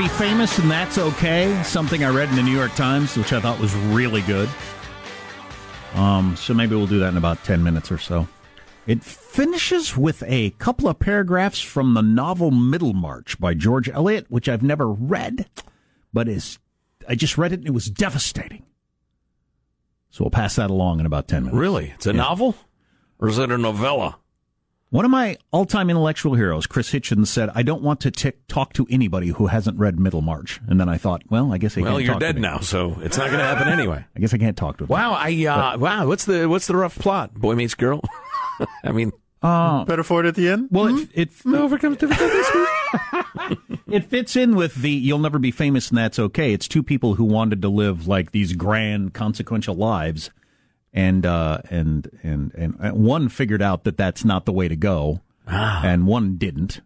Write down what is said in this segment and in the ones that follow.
to You'll Never Be Famous and That's Okay, something I read in the New York Times, which I thought was really good. Um, so maybe we'll do that in about 10 minutes or so. It finishes with a couple of paragraphs from the novel Middlemarch by George Eliot, which I've never read, but is I just read it and it was devastating. So we'll pass that along in about 10 minutes. Really? It's a Yeah. novel? Or is it a novella? One of my all-time intellectual heroes, Chris Hitchens, said, "I don't want to tick talk to anybody who hasn't read Middlemarch." And then I thought, well, I guess I Well, can't you're dead now, so it's not going to happen anyway. I guess I can't talk to him. Wow, I uh, wow, what's the what's the rough plot? Boy meets girl. I mean, Uh, Better for it at the end? well, it, it overcomes difficulties. it fits in with the "You'll never be famous and that's okay." It's two people who wanted to live like these grand, consequential lives, and uh, and and and one figured out that that's not the way to go, and one didn't,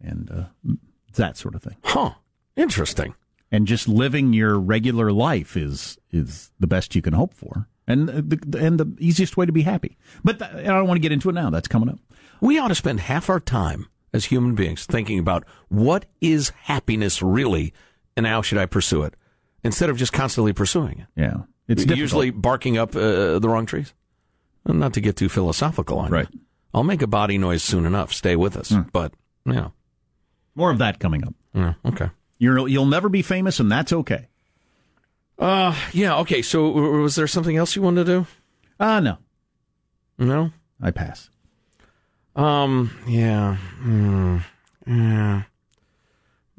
and uh, that sort of thing. huh? Interesting. and just living your regular life is is the best you can hope for, and the and the easiest way to be happy. But th- I don't want to get into it now. That's coming up. We ought to spend half our time as human beings thinking about what is happiness really, and how should I pursue it, instead of just constantly pursuing it. Yeah, it's difficult. usually barking up uh, the wrong trees. Not to get too philosophical on Right. it. I'll make a body noise soon enough. Stay with us. But yeah, more of that coming up. yeah, okay. You're, you'll never be famous, and that's okay. Uh, yeah, okay. So was there something else you wanted to do? Ah, no, No. I pass. Um. Yeah. Mm, yeah.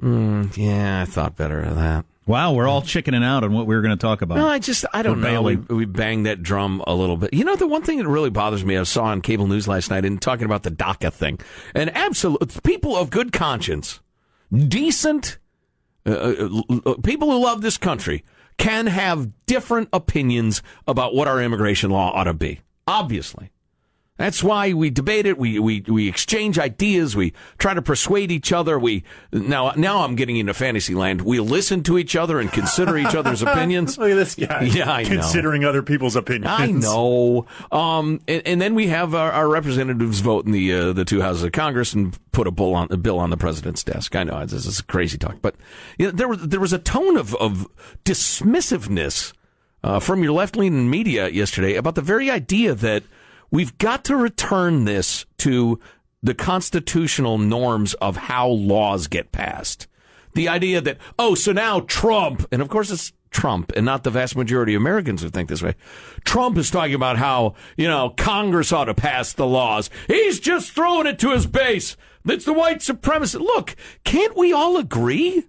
Mm, yeah. I thought better of that. Wow, we're all chickening out on what we were going to talk about. No, I just I don't know. We, we banged that drum a little bit. You know, the one thing that really bothers me, I saw on cable news last night, and talking about the DACA thing, and absolute people of good conscience, decent uh, uh, uh, people who love this country can have different opinions about what our immigration law ought to be. Obviously. That's why we debate it. We, we, we exchange ideas. We try to persuade each other. We, now, now I'm getting into fantasy land. We listen to each other and consider each other's opinions. Look at this guy. Yeah, I know. Considering other people's opinions. I know. Um, and, and then we have our, our representatives vote in the uh, the two houses of Congress and put a bill on a bill on the president's desk. I know this is crazy talk, but you know, there was there was a tone of of dismissiveness uh, from your left leaning media yesterday about the very idea that we've got to return this to the constitutional norms of how laws get passed. The idea that, oh, so now Trump, and of course it's Trump and not the vast majority of Americans who think this way. Trump is talking about how, you know, Congress ought to pass the laws. He's just throwing it to his base. It's the white supremacist. Look, can't we all agree?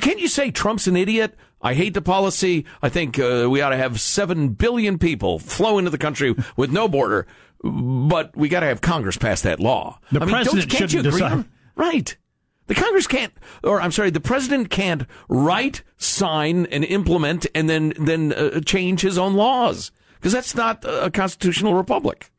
Can't you say Trump's an idiot? I hate the policy. I think uh, we ought to have 7 billion people flow into the country with no border, but we got to have Congress pass that law. The I mean, president can't you shouldn't agree decide. Right. The Congress can't, or I'm sorry, the president can't write, sign, and implement, and then then uh, change his own laws because that's not a constitutional republic.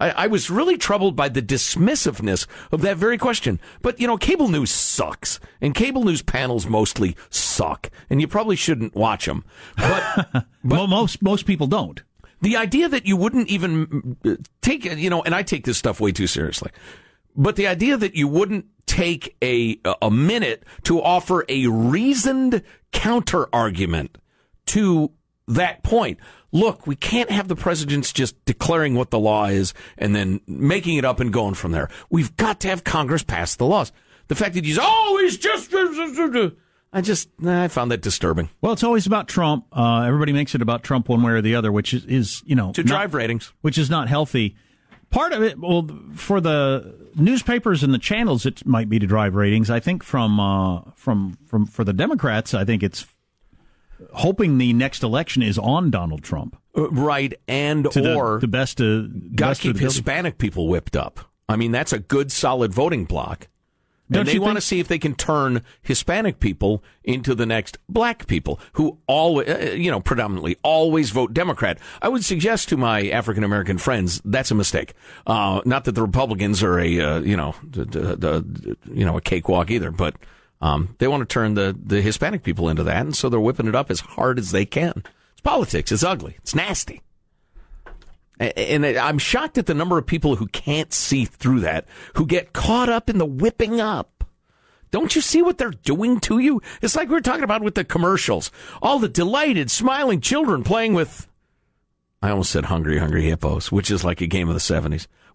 I, I was really troubled by the dismissiveness of that very question. But you know, cable news sucks, and cable news panels mostly suck, and you probably shouldn't watch them. But Mo- most most people don't. the idea that you wouldn't even uh, take you know and i take this stuff way too seriously but the idea that you wouldn't take a a minute to offer a reasoned counter argument to that point look we can't have the presidents just declaring what the law is and then making it up and going from there we've got to have congress pass the laws the fact that he's always just i just i found that disturbing Well, it's always about Trump. Uh, everybody makes it about Trump one way or the other, which is, is you know to not- drive ratings which is not healthy. Part of it, well, for the newspapers and the channels, it might be to drive ratings. I think from uh, from from for the Democrats, I think it's hoping the next election is on Donald Trump Uh, right and to the- or the, best uh, got to keep. Hispanic people whipped up. I mean, that's a good, solid voting block. Don't and they you want to see if they can turn Hispanic people into the next black people who always, uh, you know, predominantly always vote Democrat. I would suggest to my African American friends that's a mistake. Uh, not that the Republicans are a, uh, you know, the, you know, a cakewalk either, but um, they want to turn the the Hispanic people into that, and so they're whipping it up as hard as they can. It's politics. It's ugly. It's nasty. And I'm shocked at the number of people who can't see through that, who get caught up in the whipping up. Don't you see what they're doing to you? It's like we were talking about with the commercials. All the delighted, smiling children playing with. I almost said hungry, hungry hippos, which is like a game of the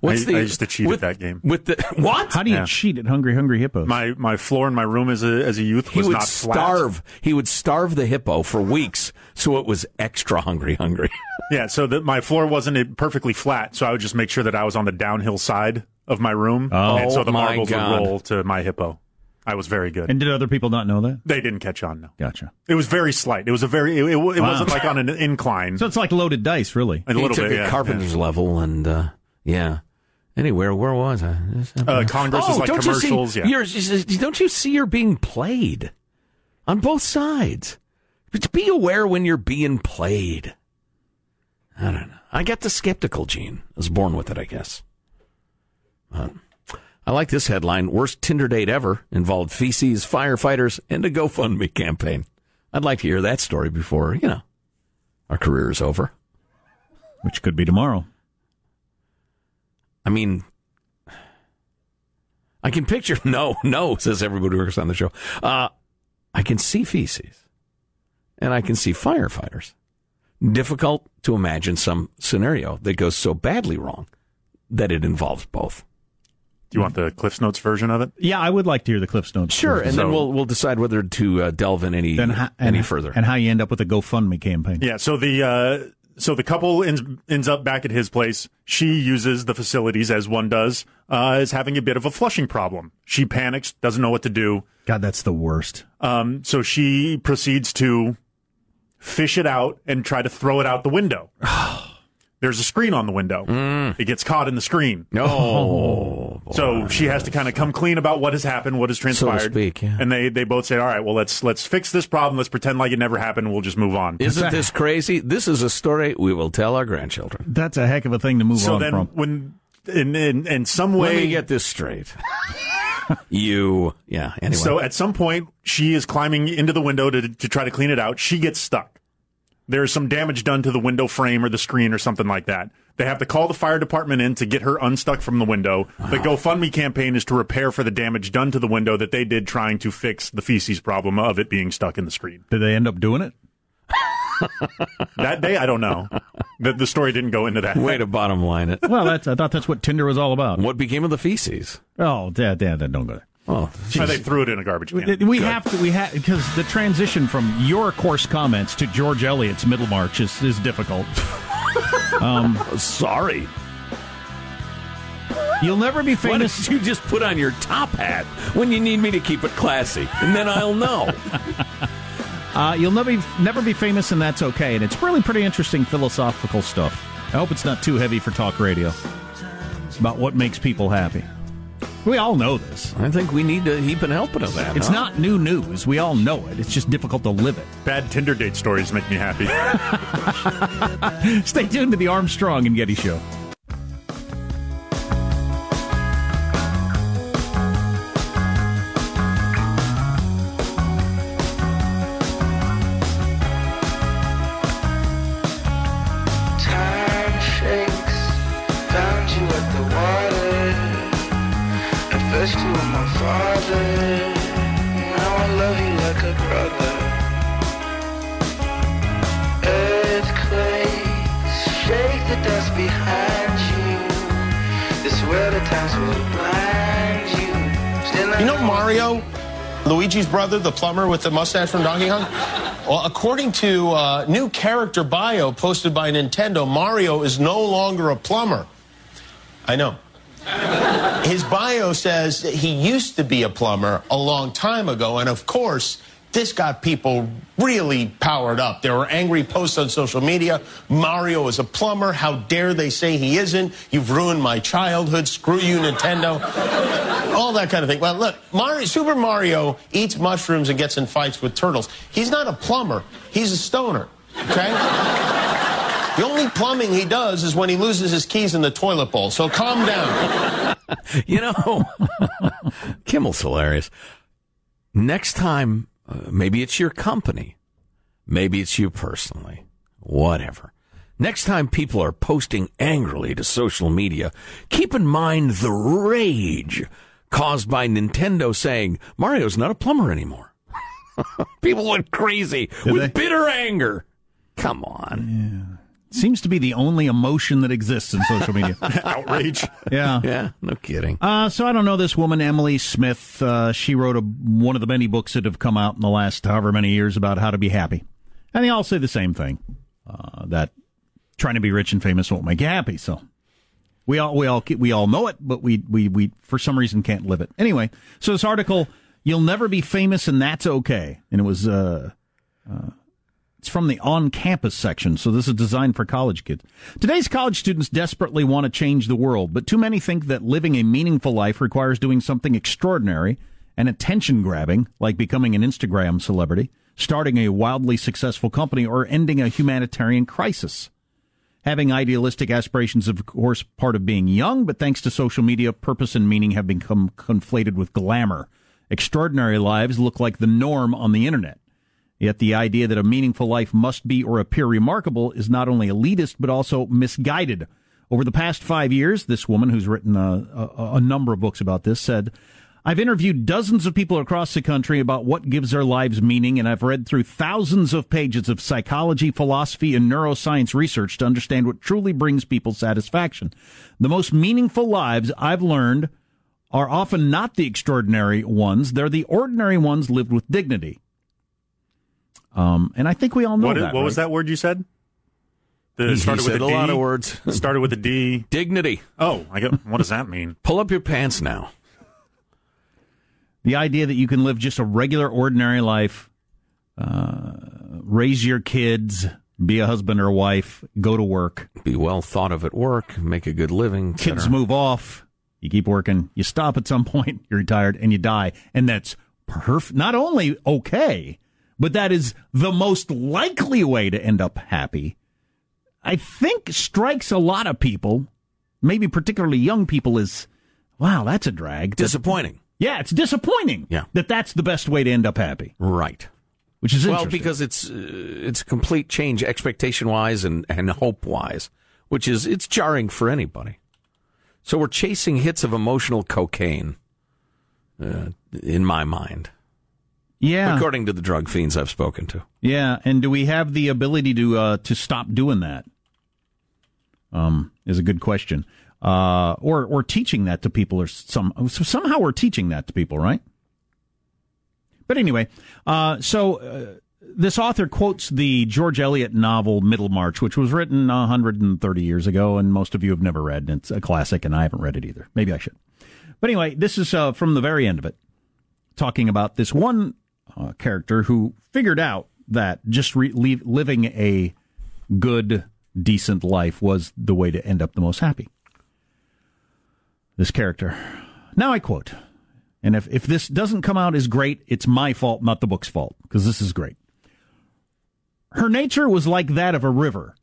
seventies. I- I used to cheat at with, that game. With the what? How do you Yeah. cheat at Hungry Hungry Hippos? My my floor in my room as a as a youth he was would not flat. starve. He would starve the hippo for weeks, so it was extra hungry, hungry. Yeah, so that my floor wasn't perfectly flat, so I would just make sure that I was on the downhill side of my room, Oh, and so the marbles would roll to my hippo. I was very good. and did other people not know that? they didn't catch on. No, Gotcha. it was very slight. It was a very. It, it, it wasn't like on an incline. So it's like loaded dice, really. a he little took bit. a yeah, carpenter's level, and uh, yeah. Anywhere, where was I? Uh, Congress oh, is like don't commercials. You see, yeah. you're, don't you see you're being played on both sides? But be aware when you're being played. I don't know. I got the skeptical gene. I was born with it, I guess. Uh, I like this headline. Worst Tinder date ever involved feces, firefighters, and a GoFundMe campaign. I'd like to hear that story before, you know, our career is over. Which could be tomorrow. I mean, I can picture. No, no, says everybody who works on the show. Uh, I can see feces, and I can see firefighters. Difficult to imagine some scenario that goes so badly wrong that it involves both. Do you want the Cliff's Notes version of it? Yeah, I would like to hear the Cliffs Notes. Sure, and then So- we'll we'll decide whether to uh, delve in any then ho- any and, further. and how you end up with a GoFundMe campaign. Yeah. So the uh, so the couple ends ends up back at his place. She uses the facilities as one does, uh, is having a bit of a flushing problem. She panics, doesn't know what to do. God, that's the worst. Um, so she proceeds to fish it out and try to throw it out the window. There's a screen on the window. It gets caught in the screen. oh, So she has to kind of come clean about what has happened, what has transpired. speak, yeah. And they, they both say, all right, well, let's, let's fix this problem. Let's pretend like it never happened. We'll just move on. isn't this crazy? This is a story we will tell our grandchildren. That's a heck of a thing to move on. so on then from. when, in, in, in some Let way, me get this straight. you, yeah. Anyway, So at some point, she is climbing into the window to, to try to clean it out. She gets stuck. There's some damage done to the window frame or the screen or something like that. They have to call the fire department in to get her unstuck from the window. The GoFundMe campaign is to repair for the damage done to the window that they did trying to fix the feces problem of it being stuck in the screen. Did they end up doing it? That day, I don't know. The, the story didn't go into that. way to bottom line it. Well, that's I thought that's what Tinder was all about. What became of the feces? Oh, Dad, Dad, Dad, don't go there. Oh, Uh, they threw it in a garbage can. We have to. We have because the transition from your coarse comments to George Eliot's Middlemarch is is difficult. sorry. You'll never be Why famous. don't you just put on your top hat when you need me to keep it classy, and then I'll know. Uh, you'll never be, never be famous, and that's okay. And it's really pretty interesting philosophical stuff. I hope it's not too heavy for talk radio. It's about what makes people happy. We all know this. I think we need to heap and helping of that. It's huh? not new news. We all know it. It's just difficult to live it. Bad Tinder date stories make me happy. Stay tuned to the Armstrong and Getty Show. Luigi's brother, the plumber with the mustache from Donkey Kong? Well, according to uh, new character bio posted by Nintendo, Mario is no longer a plumber. I know. His bio says he used to be a plumber a long time ago, and of course, this got people really powered up. There were angry posts on social media. Mario is a plumber. How dare they say he isn't? You've ruined my childhood. Screw you, Nintendo. All that kind of thing. Well, look, Mario, Super Mario eats mushrooms and gets in fights with turtles. He's not a plumber. He's a stoner. Okay? The only plumbing he does is when he loses his keys in the toilet bowl. So calm down. You know, Kimmel's hilarious. Next time, uh, maybe it's your company, maybe it's you personally, whatever. Next time people are posting angrily to social media, keep in mind the rage caused by Nintendo saying Mario's not a plumber anymore. People went crazy with they? bitter anger. Come on. Seems to be the only emotion that exists in social media. Outrage. yeah. Yeah, no kidding. Uh, so I don't know this woman, Emily Smith. Uh, she wrote a, one of the many books that have come out in the last however many years about how to be happy. And they all say the same thing uh, that trying to be rich and famous won't make you happy. So we all we all we all know it, but we we we for some reason can't live it. Anyway, so this article, "You'll Never Be Famous and That's Okay," and it was uh, uh, it's from the on campus section, so this is designed for college kids. Today's college students desperately want to change the world, but too many think that living a meaningful life requires doing something extraordinary and attention grabbing, like becoming an Instagram celebrity, starting a wildly successful company, or ending a humanitarian crisis. Having idealistic aspirations, of course, part of being young, but thanks to social media, purpose and meaning have become conflated with glamour. Extraordinary lives look like the norm on the internet. Yet the idea that a meaningful life must be or appear remarkable is not only elitist, but also misguided. Over the past five years, this woman, who's written a, a, a number of books about this, said, I've interviewed dozens of people across the country about what gives their lives meaning, and I've read through thousands of pages of psychology, philosophy, and neuroscience research to understand what truly brings people satisfaction. The most meaningful lives I've learned are often not the extraordinary ones. They're the ordinary ones lived with dignity. Um, and I think we all know What, that. what was that word you said? The, He it started said with a a D. lot of words. started with a D. Dignity. Oh, I get. What does that mean? Pull up your pants now. The idea that you can live just a regular, ordinary life, uh, raise your kids, be a husband or wife, go to work, Be well thought of at work, make a good living. kids cetera. move off, you keep working, you stop at some point, you're retired, and you die. And that's perf- not only okay, but that is the most likely way to end up happy. I think strikes a lot of people, maybe particularly young people, is wow, that's a drag. Disappointing. yeah, it's disappointing Yeah. that that's the best way to end up happy, Right. which is Well, because it's uh, it's a complete change expectation wise and, and hope wise, which is it's jarring for anybody. So we're chasing hits of emotional cocaine, uh, in my mind, yeah, according to the drug fiends I've spoken to. Yeah, and do we have the ability to uh, to stop doing that? Um, is a good question. Uh, or or teaching that to people, or some so somehow we're teaching that to people, right? But anyway, uh, so uh, this author quotes the George Eliot novel Middlemarch, which was written 130 years ago, and most of you have never read. It's a classic, and I haven't read it either. Maybe I should. But anyway, this is uh, from the very end of it, talking about this one uh, character who figured out that just re- living a good, decent life was the way to end up the most happy. This character. Now I quote, and if, if this doesn't come out as great, it's my fault, not the book's fault, because this is great. Her nature was like that of a river,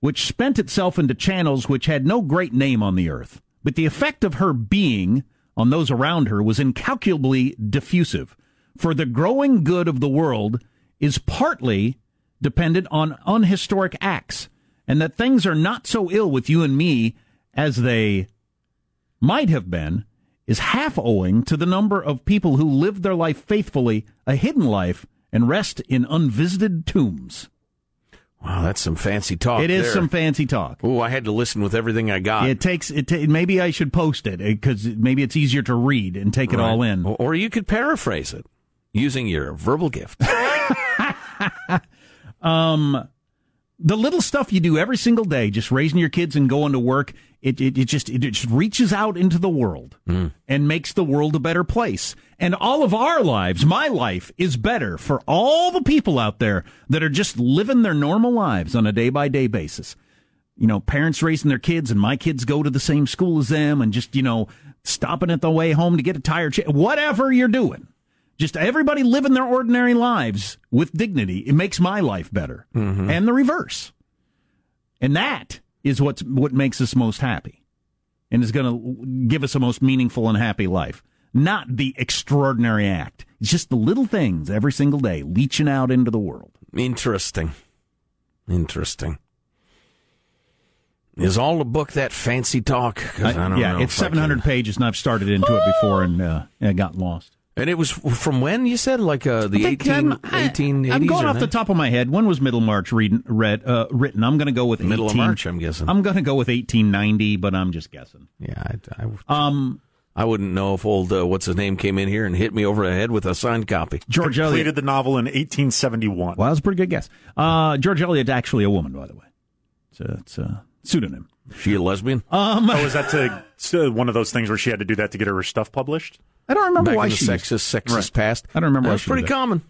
which spent itself into channels which had no great name on the earth. But the effect of her being on those around her was incalculably diffusive. For the growing good of the world is partly dependent on unhistoric acts, and that things are not so ill with you and me as they might have been is half owing to the number of people who live their life faithfully, a hidden life, and rest in unvisited tombs. Wow, that's some fancy talk. It is there. some fancy talk. Ooh, I had to listen with everything I got. It takes it. Ta- maybe I should post it because maybe it's easier to read and take it all in. Or you could paraphrase it using your verbal gift. Um, the little stuff you do every single day, just raising your kids and going to work, it, it, it just it just reaches out into the world hmm. and makes the world a better place. And all of our lives, my life, is better for all the people out there that are just living their normal lives on a day by day basis. You know, parents raising their kids, and my kids go to the same school as them, and just you know, stopping at the way home to get a tire change. Whatever you're doing, just everybody living their ordinary lives with dignity. It makes my life better, and the reverse. And that is what's what makes us most happy, and is going to give us a most meaningful and happy life. Not the extraordinary act. It's just the little things every single day leeching out into the world. Interesting. Interesting. Is all the book that fancy talk? I, don't yeah, it's 700 can- pages, and I've started into it before and uh, got lost. And it was from when you said like uh, the I think 18, I'm- I- 1880s? I'm going or off the top of my head. When was Middlemarch read, read, uh, written? I'm going to go with Middle of March, I'm guessing. I'm going to go with 1890, but I'm just guessing. Yeah, I, I, Um, I wouldn't know if old uh, what's his name came in here and hit me over the head with a signed copy. George Eliot. Completed the novel in 1871. Well, that's a pretty good guess. Uh, George Eliot's actually a woman, by the way. It's a, it's a pseudonym. She a lesbian? Um, Oh, is that to so one of those things where she had to do that to get her stuff published? I don't remember Back why she. sexist, sexist past. I don't remember why That's pretty common.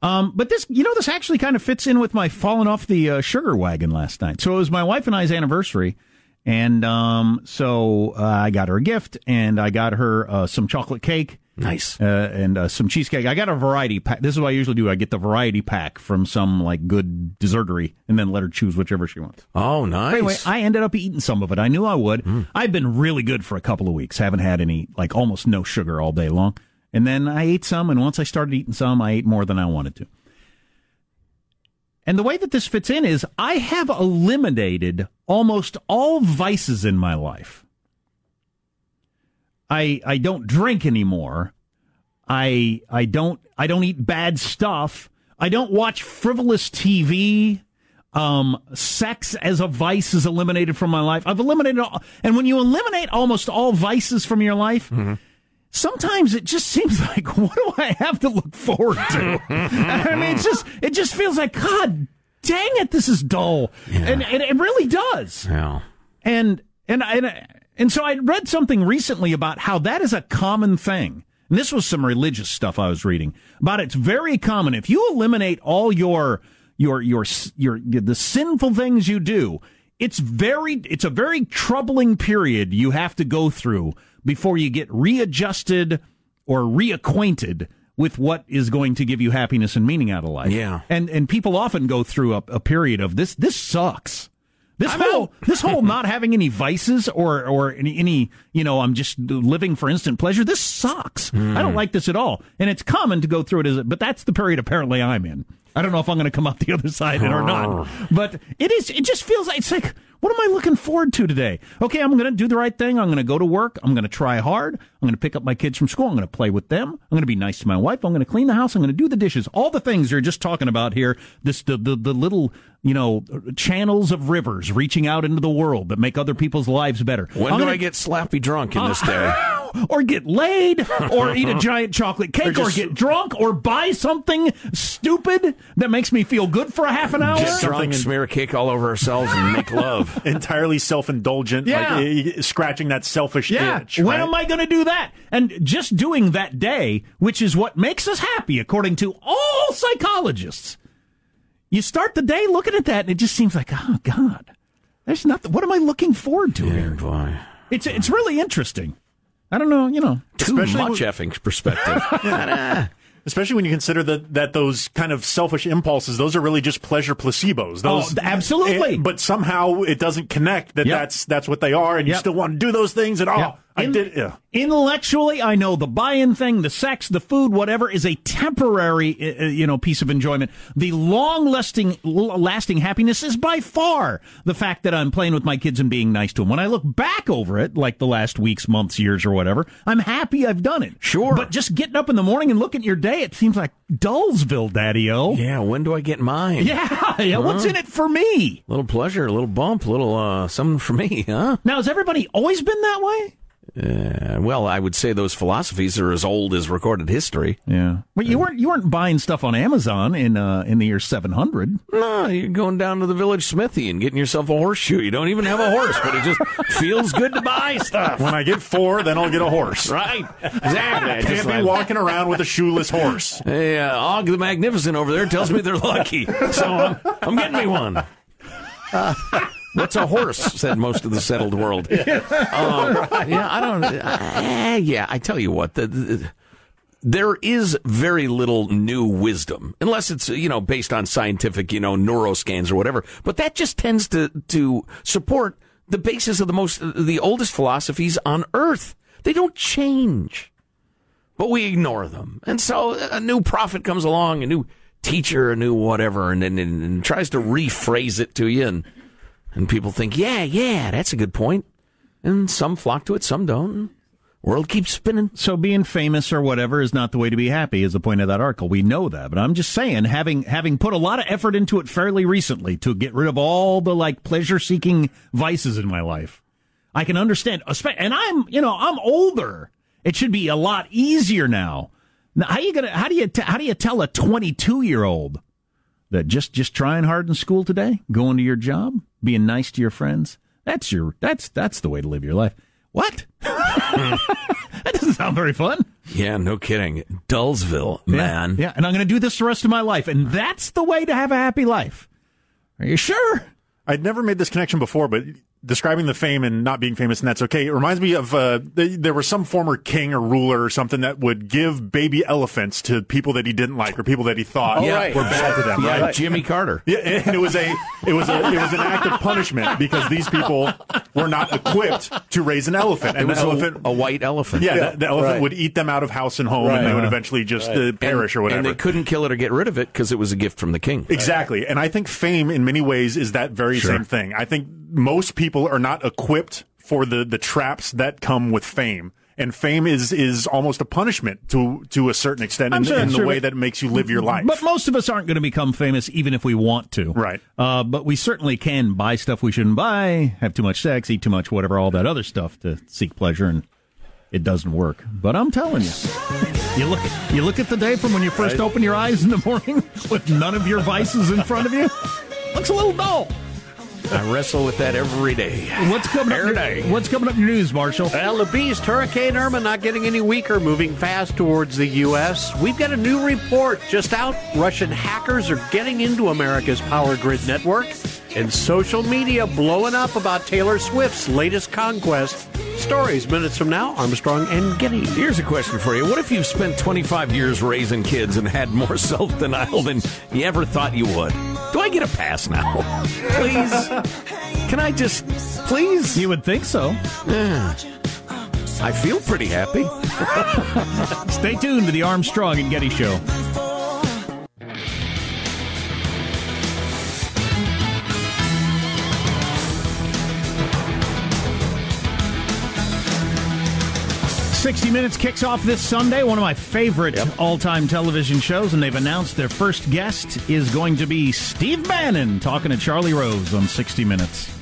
Um, but this, you know, this actually kind of fits in with my falling off the uh, sugar wagon last night. So it was my wife and I's anniversary, and um, so uh, I got her a gift, and I got her uh, some chocolate cake. Nice. Uh, and uh, some cheesecake. I got a variety pack. This is what I usually do. I get the variety pack from some like good dessertery, and then let her choose whichever she wants. Oh, nice. Anyway, I ended up eating some of it. I knew I would. I've been really good for a couple of weeks. Haven't had any, like almost no sugar all day long. And then I ate some, and once I started eating some, I ate more than I wanted to. And the way that this fits in is I have eliminated almost all vices in my life. I I don't drink anymore. I I don't I don't eat bad stuff. I don't watch frivolous TV. Um, sex as a vice is eliminated from my life. I've eliminated all, and when you eliminate almost all vices from your life, sometimes it just seems like what do I have to look forward to? I mean, it's just it just feels like God dang it, this is dull, and, and it really does Yeah. and and and and so I read something recently about how that is a common thing. And this was some religious stuff I was reading about. It's very common if you eliminate all your your your your the sinful things you do. It's very it's a very troubling period you have to go through before you get readjusted or reacquainted with what is going to give you happiness and meaning out of life. Yeah. And and people often go through a, a period of this this sucks. This whole this whole not having any vices or or any, any you know I'm just living for instant pleasure. This sucks. I don't hmm. like this at all. And it's common to go through it as but that's the period apparently I'm in. I don't know if I'm going to come out the other side or not. But it is it just feels like it's like what am I looking forward to today? Okay, I'm going to do the right thing. I'm going to go to work. I'm going to try hard. I'm going to pick up my kids from school. I'm going to play with them. I'm going to be nice to my wife. I'm going to clean the house. I'm going to do the dishes. All the things you're just talking about here. This the the, the little you know channels of rivers reaching out into the world that make other people's lives better. When I'm do gonna- I get slappy drunk in this day? or get laid, or eat a giant chocolate cake, or, just- get drunk, or buy something stupid that makes me feel good for a half an hour. Get something drunk, in- smear a cake all over ourselves, and make love. Entirely self-indulgent, Yeah. like uh, scratching that selfish Yeah. itch. When right? am I going to do that? And just doing that day, which is what makes us happy, according to all psychologists. You start the day looking at that, and it just seems like, oh God, there's nothing. What am I looking forward to Yeah, here? boy. It's it's really interesting. I don't know, you know. Too Especially much effing perspective. Especially when you consider that that those kind of selfish impulses, those are really just pleasure placebos. Those, Oh, absolutely. eh, but somehow it doesn't connect that Yep. that's that's what they are, and you still want to do those things. And oh, Yep. I In- did. Yeah. Intellectually, I know the buy-in thing, the sex, the food, whatever, is a temporary, uh, uh, you know, piece of enjoyment. The long-lasting, lasting happiness is by far the fact that I'm playing with my kids and being nice to them. When I look back over it, like the last weeks, months, years, or whatever, I'm happy I've done it. Sure. But just getting up in the morning and looking at your day, it seems like Dullsville, Daddy-O. yeah, when do I get mine? Yeah, yeah. What's in it for me? A little pleasure, a little bump, a little uh, something for me, huh? Now, has everybody always been that way? Uh, well, I would say those philosophies are as old as recorded history. Yeah. But you weren't you weren't buying stuff on Amazon in uh, in the year 700. No, you're going down to the village smithy and getting yourself a horseshoe. You don't even have a horse, but it just feels good to buy stuff. When I get four, then I'll get a horse. Right? Exactly. I Can't be like- walking around with a shoeless horse. Hey, uh, Og the Magnificent over there tells me they're lucky, so I'm, I'm getting me one. What's a horse? Said most of the settled world. Um, yeah, I don't. Uh, yeah, I tell you what. The, the, there is very little new wisdom, unless it's you know based on scientific you know neuroscans or whatever. But that just tends to to support the basis of the most the oldest philosophies on Earth. They don't change but we ignore them. And so a new prophet comes along, a new teacher, a new whatever, and, and, and, and tries to rephrase it to you. And And people think, yeah, yeah, that's a good point. And some flock to it, some don't. World keeps spinning. So being famous or whatever is not the way to be happy is the point of that article. We know that, but I'm just saying having having put a lot of effort into it fairly recently to get rid of all the like pleasure seeking vices in my life. I can understand and I'm, you know, I'm older. It should be a lot easier now. Now how you to how do you t- how do you tell a 22-year-old that just just trying hard in school today, going to your job, being nice to your friends, that's your that's that's the way to live your life. What? that doesn't sound very fun. Yeah, no kidding. Dullsville, man. Yeah, yeah. and I'm going to do this the rest of my life, and that's the way to have a happy life. Are you sure? I'd never made this connection before, but describing the fame and not being famous and that's okay. It reminds me of uh, there was some former king or ruler or something that would give baby elephants to people that he didn't like or people that he thought oh, right. were bad to them. Yeah, right? Jimmy Carter. Yeah, and it was a it was a it was an act of punishment because these people were not equipped to raise an elephant. And it was a, elephant, a, white elephant. Yeah, yeah the, the, elephant right. would eat them out of house and home, and they would eventually just uh, perish and, or whatever. And they couldn't kill it or get rid of it because it was a gift from the king. Exactly, and I think fame in many ways is that very sure. same thing. I think most people are not equipped for the the traps that come with fame. And fame is is almost a punishment to to a certain extent in, sure, in the sure, way that it makes you live your life. But most of us aren't going to become famous, even if we want to. Right. Uh, but we certainly can buy stuff we shouldn't buy, have too much sex, eat too much, whatever, all that other stuff to seek pleasure, and it doesn't work. But I'm telling you, you look you look at the day from when you first right. open your eyes in the morning with none of your vices in front of you. Looks a little dull. I wrestle with that every day. What's coming every up? Day. What's coming up in your news, Marshall? Well, the beast, Hurricane Irma, not getting any weaker, moving fast towards the U.S. We've got a new report just out. Russian hackers are getting into America's power grid network, and social media blowing up about Taylor Swift's latest conquest. Stories minutes from now, Armstrong and Getty. Here's a question for you. What if you've spent 25 years raising kids and had more self denial than you ever thought you would? Do I get a pass now? Please? Can I just, please? You would think so. Yeah. I feel pretty happy. Stay tuned to the Armstrong and Getty Show. 60 Minutes kicks off this Sunday, one of my favorite yep. all time television shows, and they've announced their first guest is going to be Steve Bannon talking to Charlie Rose on 60 Minutes.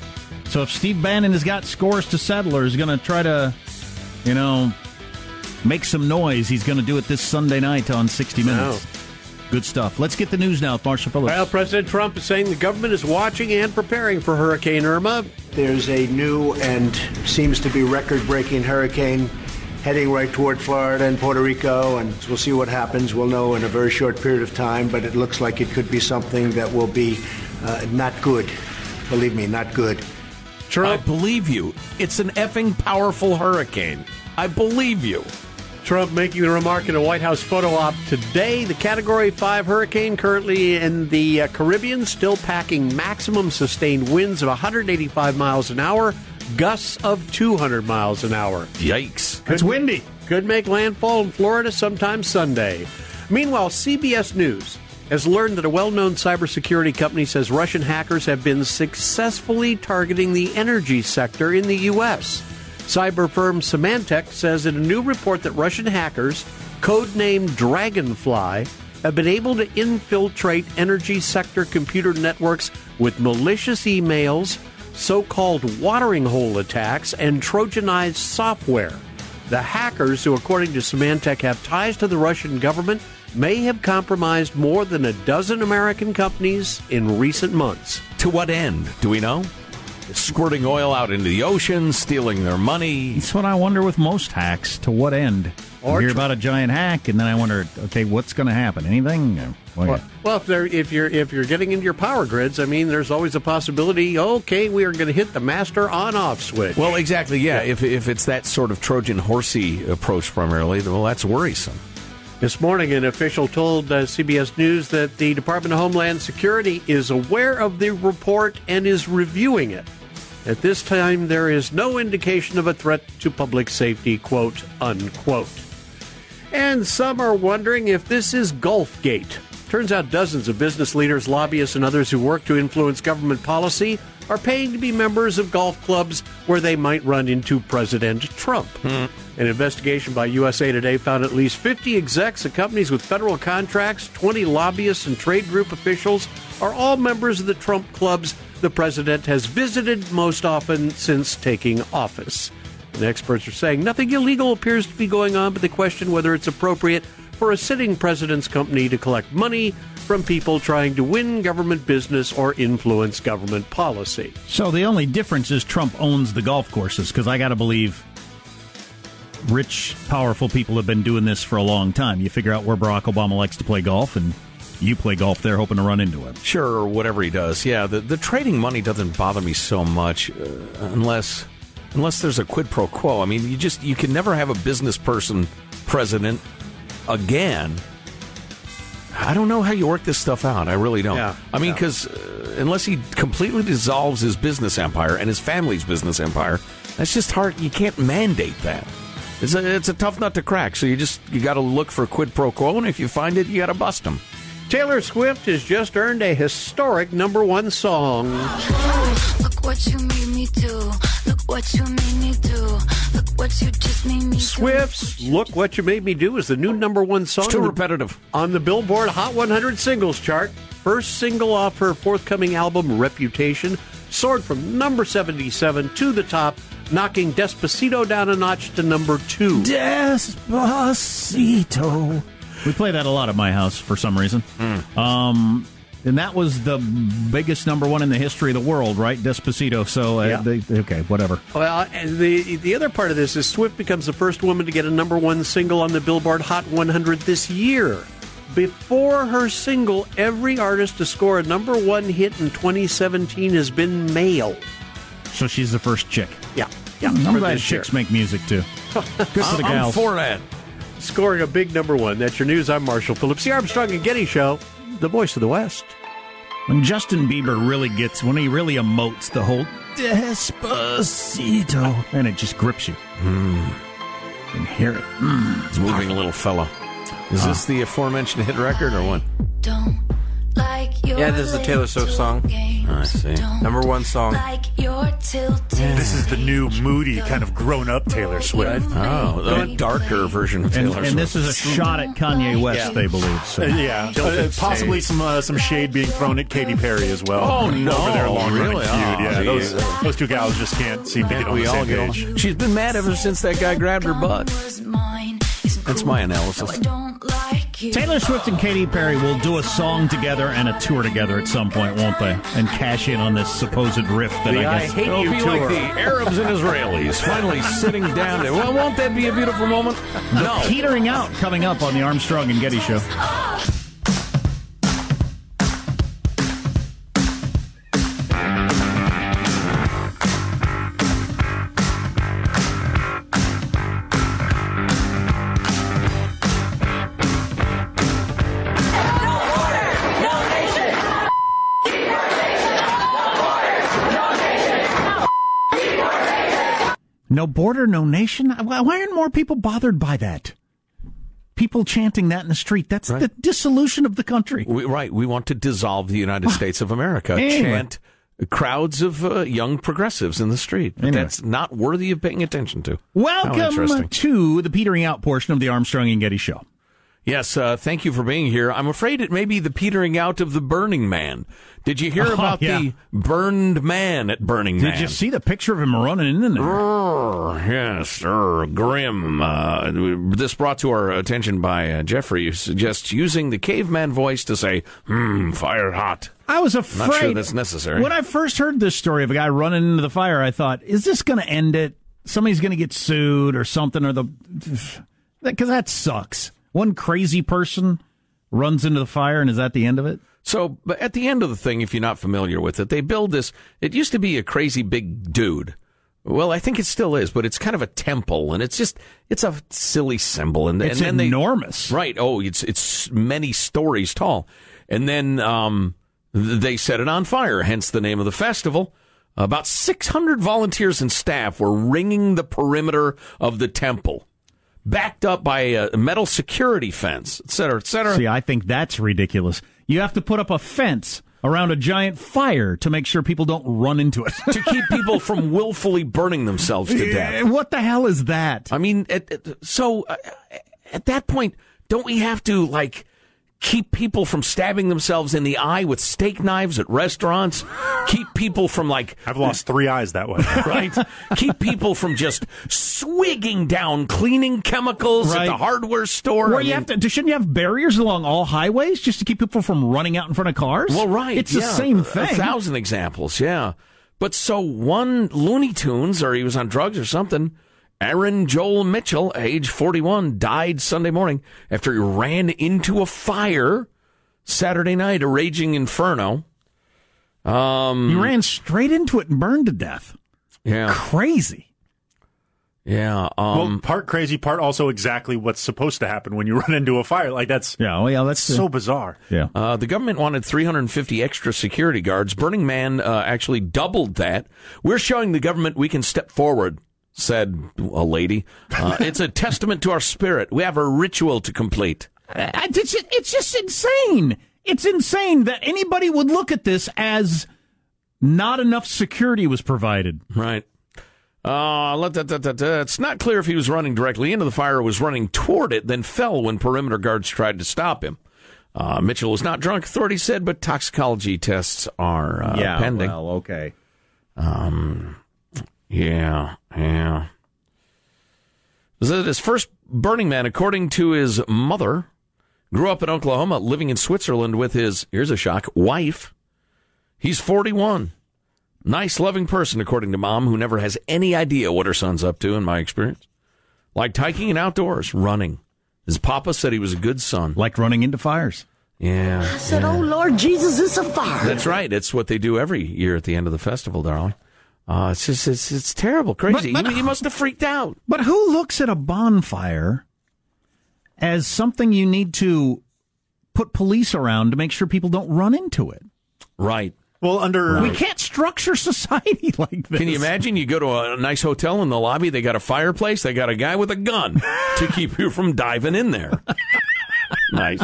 So if Steve Bannon has got scores to settle or is going to try to, you know, make some noise, he's going to do it this Sunday night on 60 Minutes. Good stuff. Let's get the news now with Marshall Phillips. Well, President Trump is saying the government is watching and preparing for Hurricane Irma. There's a new and seems to be record breaking hurricane heading right toward Florida and Puerto Rico, and we'll see what happens. We'll know in a very short period of time, but it looks like it could be something that will be uh, not good. Believe me, not good. Trump, I believe you. It's an effing powerful hurricane. I believe you. Trump making the remark in a White House photo op today. The Category 5 hurricane currently in the uh, Caribbean, still packing maximum sustained winds of 185 miles an hour gusts of 200 miles an hour. Yikes. Could, it's windy. Could make landfall in Florida sometime Sunday. Meanwhile, CBS News has learned that a well known cybersecurity company says Russian hackers have been successfully targeting the energy sector in the U.S. Cyber firm Symantec says in a new report that Russian hackers, codenamed Dragonfly, have been able to infiltrate energy sector computer networks with malicious emails, so called watering hole attacks, and Trojanized software. The hackers, who according to Symantec have ties to the Russian government, may have compromised more than a dozen American companies in recent months. To what end? Do we know? Squirting oil out into the ocean, stealing their money. That's what I wonder with most hacks. To what end? Or hear about a giant hack, and then I wonder, okay, what's going to happen? Anything? Well, well, well if, they're, if you're if you're getting into your power grids, I mean, there's always a possibility. Okay, we are going to hit the master on-off switch. Well, exactly. Yeah. yeah. If if it's that sort of Trojan horsey approach primarily, well, that's worrisome. This morning, an official told uh, CBS News that the Department of Homeland Security is aware of the report and is reviewing it. At this time, there is no indication of a threat to public safety, quote, unquote. And some are wondering if this is Golfgate. Turns out dozens of business leaders, lobbyists, and others who work to influence government policy are paying to be members of golf clubs where they might run into President Trump. Hmm. An investigation by USA Today found at least 50 execs of companies with federal contracts, 20 lobbyists, and trade group officials are all members of the Trump clubs the president has visited most often since taking office. And experts are saying nothing illegal appears to be going on, but they question whether it's appropriate for a sitting president's company to collect money from people trying to win government business or influence government policy. So the only difference is Trump owns the golf courses because I got to believe rich, powerful people have been doing this for a long time. You figure out where Barack Obama likes to play golf, and you play golf there, hoping to run into him. Sure, or whatever he does. Yeah, the, the trading money doesn't bother me so much uh, unless unless there's a quid pro quo. I mean, you just you can never have a business person president again. I don't know how you work this stuff out. I really don't. Yeah, I mean, yeah. because uh, unless he completely dissolves his business empire and his family's business empire, that's just hard. You can't mandate that. It's a, it's a tough nut to crack. So you just you got to look for quid pro quo, and if you find it, you got to bust them. Taylor Swift has just earned a historic number one song. Look what you made me do. Look what you made me do. Swift's Look What You Made Me Do is the new number one song It's too on the- repetitive. on the Billboard Hot 100 singles chart. First single off her forthcoming album, Reputation, soared from number 77 to the top, knocking Despacito down a notch to number two. Despacito. We play that a lot at my house for some reason. Um, and that was the biggest number one in the history of the world, right? Despacito. So, uh, Yeah. they, okay, whatever. Well, and the the other part of this is Swift becomes the first woman to get a number one single on the Billboard Hot 100 this year. Before her single, every artist to score a number one hit in 2017 has been male. So she's the first chick. Yeah, yeah. I'm for glad chicks year. make music too. Good for the I'm gals. for that. scoring a big number one. That's your news. I'm Marshall Phillips, the Armstrong and Getty Show, the voice of the West. When Justin Bieber really gets, when he really emotes the whole Despacito, and it just grips you. You can hear it. Mm. He's moving a little fella. Is this the aforementioned hit record or what? Don't like your Yeah, this is the Taylor Swift song. games. I see. Number one song. Like. This is the new moody kind of grown up Taylor Swift. Oh, the darker version of And, Taylor and this is a shot at Kanye West, they believe. So. Uh, yeah, uh, possibly some uh, some shade being thrown at Katy Perry as well. Oh, no. over their long running Really? feud. Oh, yeah, those those two gals just can't seem to get on we the all same get page. on. She's been mad ever since that guy grabbed her butt. Was mine. Isn't That's cool. my analysis. You. Taylor Swift and Katy Perry will do a song together and a tour together at some point, won't they? And cash in on this supposed rift that The I I guess. Hate It'll You be tour. like the Arabs and Israelis finally sitting down. To, well, won't that be a beautiful moment? No. Petering out coming up on the Armstrong and Getty Show. No border, no nation. Why aren't more people bothered by that? People chanting that in the street. That's right. the dissolution of the country. We, right. We want to dissolve the United States of America. Anyway. Chant crowds of uh, young progressives in the street. Anyway. That's not worthy of paying attention to. Welcome to the petering out portion of the Armstrong and Getty Show. Yes, uh, thank you for being here. I'm afraid it may be the petering out of the Burning Man. Did you hear Oh, about yeah. the burned man at Burning Man? Did you see the picture of him running in there? Grrr, yes, er, grim. Uh, this brought to our attention by uh, Jeffrey, who suggests using the caveman voice to say, hmm, fire hot. I was afraid. Not sure that's necessary. When I first heard this story of a guy running into the fire, I thought, is this going to end it? Somebody's going to get sued or something, or the. Because that sucks. One crazy person runs into the fire, and is that the end of it? So, but at the end of the thing, if you're not familiar with it, they build this. It used to be a crazy big dude. Well, I think it still is, but it's kind of a temple, and it's just it's a silly symbol. And, It's and then they- enormous. right? Oh, it's it's many stories tall, and then um, they set it on fire. Hence the name of the festival. About 600 volunteers and staff were ringing the perimeter of the temple backed up by a metal security fence, et cetera, et cetera. See, I think that's ridiculous. You have to put up a fence around a giant fire to make sure people don't run into it. to keep people from willfully burning themselves to death. what the hell is that? I mean, at, at- so uh, at that point, don't we have to like keep people from stabbing themselves in the eye with steak knives at restaurants? Keep people from like I've lost three eyes that way. right? Keep people from just swigging down cleaning chemicals at the hardware store. Where I you mean- have to, shouldn't you have barriers along all highways just to keep people from running out in front of cars? Well, right. It's the same thing. A thousand examples, yeah. But so one Looney Tunes, or he was on drugs or something. Aaron Joel Mitchell, age 41, died Sunday morning after he ran into a fire Saturday night, a raging inferno. Um, He ran straight into it and burned to death. yeah, Crazy. yeah. well, Um, part crazy, part also exactly what's supposed to happen when you run into a fire. Like that's Yeah, well, yeah, that's so bizarre. yeah. Uh, the government wanted 350 extra security guards. Burning Man uh, actually doubled that. We're showing the government we can step forward, said a lady. Uh, it's a testament to our spirit. We have a ritual to complete. It's just, it's just insane. It's insane that anybody would look at this as not enough security was provided. Right. Uh, let that, that, that, that. It's not clear if he was running directly into the fire or was running toward it, then fell when perimeter guards tried to stop him. Uh, Mitchell was not drunk, authorities said, but toxicology tests are uh, pending. well, okay. Yeah, yeah. This is his first Burning Man, according to his mother. Grew up in Oklahoma, living in Switzerland with his, here's a shock, wife. He's 41. Nice, loving person, according to mom, who never has any idea what her son's up to, in my experience. Liked hiking and outdoors, running. His papa said he was a good son. Like running into fires. Yeah. I said, Oh Lord Jesus, it's a fire. That's right. It's what they do every year at the end of the festival, darling. Uh, it's just, it's, it's terrible, crazy. But- but- he, he must have freaked out. But who looks at a bonfire as something you need to put police around to make sure people don't run into it? Right. Well, under We can't structure society like this. Can you imagine? You go to a nice hotel in the lobby, they got a fireplace, they got a guy with a gun to keep you from diving in there. nice.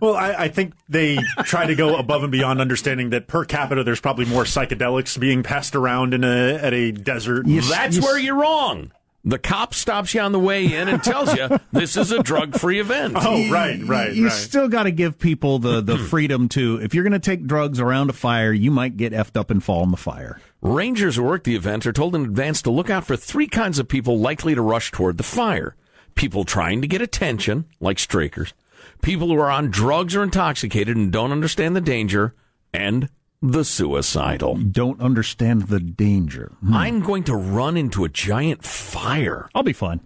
Well, I, I think they try to go above and beyond understanding that per capita, there's probably more psychedelics being passed around in a at a desert. That's where you're wrong. The cop stops you on the way in and tells you this is a drug free event. Oh, right, right, you right. still got to give people the, the hmm. freedom to, if you're going to take drugs around a fire, you might get effed up and fall in the fire. Rangers who work the event are told in advance to look out for three kinds of people likely to rush toward the fire people trying to get attention, like strikers, people who are on drugs or intoxicated and don't understand the danger, and the suicidal. Don't understand the danger. Hmm. I'm going to run into a giant fire. I'll be fine.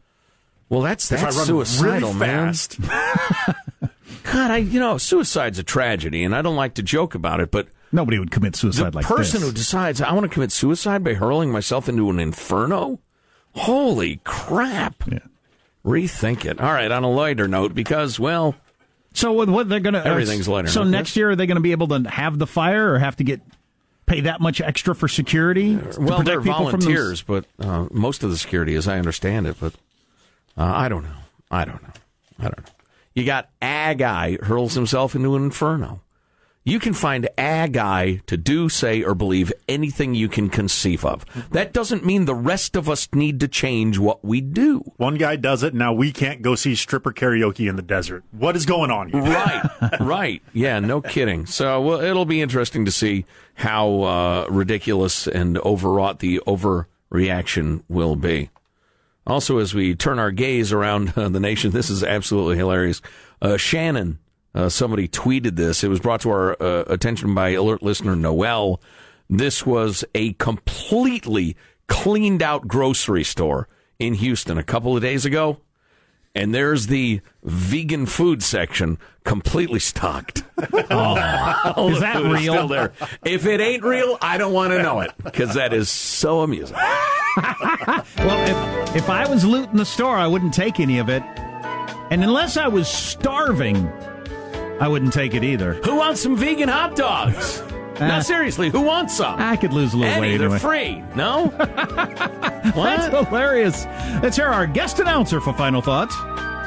Well, that's if I that's run suicidal, really man. fast, God, I you know, suicide's a tragedy, and I don't like to joke about it, but Nobody would commit suicide like that. the like person this. who decides I want to commit suicide by hurling myself into an inferno, holy crap! Yeah. Rethink it. All right, on a lighter note, because well, So what, what they're going to Everything's lighter, So okay. next year are they going to be able to have the fire or have to get pay that much extra for security? to well, protect they're people from those- volunteers, but uh, most of the security, as I understand it, but uh, I don't know. I don't know. I don't know. You got a guy hurls himself into an inferno. You can find a guy to do, say, or believe anything you can conceive of. That doesn't mean the rest of us need to change what we do. one guy does it. Now we can't go see stripper karaoke in the desert. What is going on here? Right, right. Yeah, no kidding. So well, it'll be interesting to see how uh, ridiculous and overwrought the overreaction will be. Also, as we turn our gaze around uh, the nation, this is absolutely hilarious. Uh, Shannon, uh, somebody tweeted this. It was brought to our uh, attention by alert listener Noel. This was a completely cleaned out grocery store in Houston a couple of days ago and there's the vegan food section completely stocked. Oh, Is that real? Still there. If it ain't real, I don't want to know it because that is so amusing. Well, if if I was looting the store, I wouldn't take any of it. And unless I was starving, I wouldn't take it either. Who wants some vegan hot dogs? no, seriously, who wants some? I could lose a little Eddie, weight they're anyway. free. No? That's hilarious. Let's hear our guest announcer for final thoughts.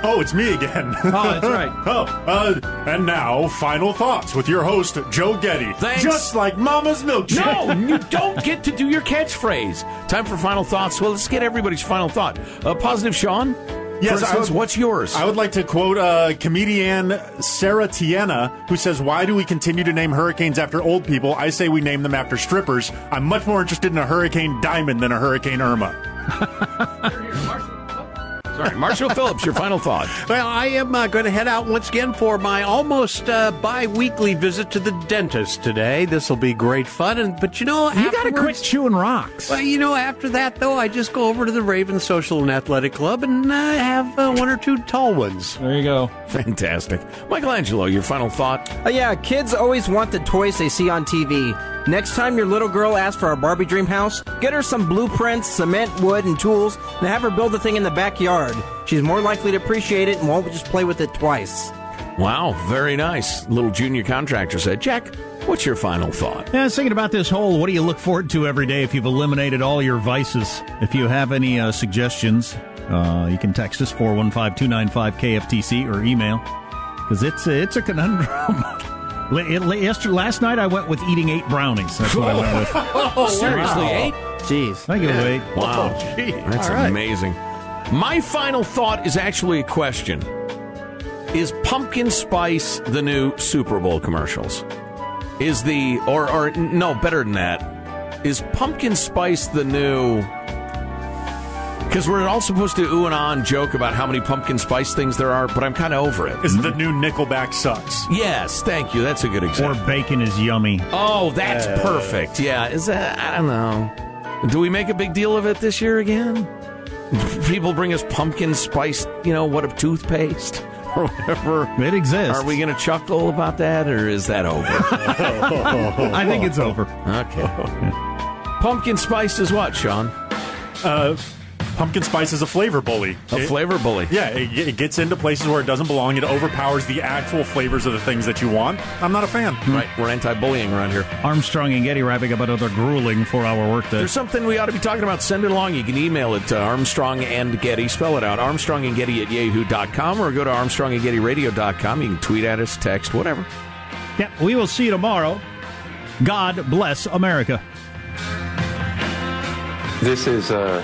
Oh, it's me again. Oh, that's right. oh, uh, and now, final thoughts with your host, Joe Getty. Thanks. Just like Mama's milkshake. No, you don't get to do your catchphrase. Time for final thoughts. Well, let's get everybody's final thought. Uh, positive, Sean. Yes, For I instance, would- what's yours? I would like to quote uh, comedian Sarah Tiana, who says, Why do we continue to name hurricanes after old people? I say we name them after strippers. I'm much more interested in a Hurricane Diamond than a Hurricane Irma. Sorry, Marshall Phillips, your final thought. Well, I am uh, going to head out once again for my almost uh, bi-weekly visit to the dentist today. This will be great fun. And but you know, You got to quit chewing rocks. Well, you know, after that though, I just go over to the Raven Social and Athletic Club and uh, have uh, one or two tall ones. There you go. Fantastic. Michelangelo, your final thought. Uh, yeah, kids always want the toys they see on TV. Next time your little girl asks for a Barbie dream house, get her some blueprints, cement, wood, and tools, and have her build the thing in the backyard. She's more likely to appreciate it and won't just play with it twice. Wow, very nice. Little junior contractor said, Jack, what's your final thought? Yeah, I was thinking about this whole what do you look forward to every day if you've eliminated all your vices? If you have any uh, suggestions, uh, you can text us 415 295 KFTC or email because it's, a- it's a conundrum. La- it- la- Yesterday, last night I went with eating eight brownies. That's what I went with. Oh, seriously, eight? Jeez. I give it eight. Wow. Oh, gee. That's All right. amazing. My final thought is actually a question. Is pumpkin spice the new Super Bowl commercials? Is the or or no, better than that. Is pumpkin spice the new because we're all supposed to ooh and ah and joke about how many pumpkin spice things there are, but I'm kind of over it. Is the new Nickelback sucks? Yes, thank you. That's a good example. Or bacon is yummy. Oh, that's perfect. Yeah, is that? I don't know. Do we make a big deal of it this year again? People bring us pumpkin spice, you know, what of toothpaste or whatever. It exists. Are we going to chuckle about that, or is that over? I think it's over. okay. Pumpkin spice is what, Sean? Uh, pumpkin spice is a flavor bully. A It- flavor bully. Yeah, it, it gets into places where it doesn't belong. It overpowers the actual flavors of the things that you want. I'm not a fan. Hmm. Right, we're anti-bullying around here. Armstrong and Getty wrapping up another grueling four hour workday. There's something we ought to be talking about. Send it along. You can email it to Armstrong and Getty. Spell it out. Armstrong and Getty at yahoo.com or go to Armstrong and Getty radio.com. You can tweet at us, text, whatever. Yeah, we will see you tomorrow. God bless America. This is a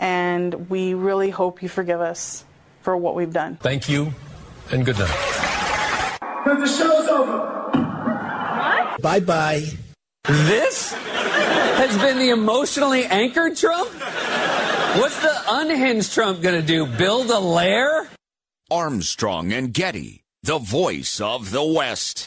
and we really hope you forgive us for what we've done. Thank you, and good night. Because the show's over. What? Bye bye. This has been the emotionally anchored Trump? What's the unhinged Trump going to do? Build a lair? Armstrong and Getty, the voice of the West.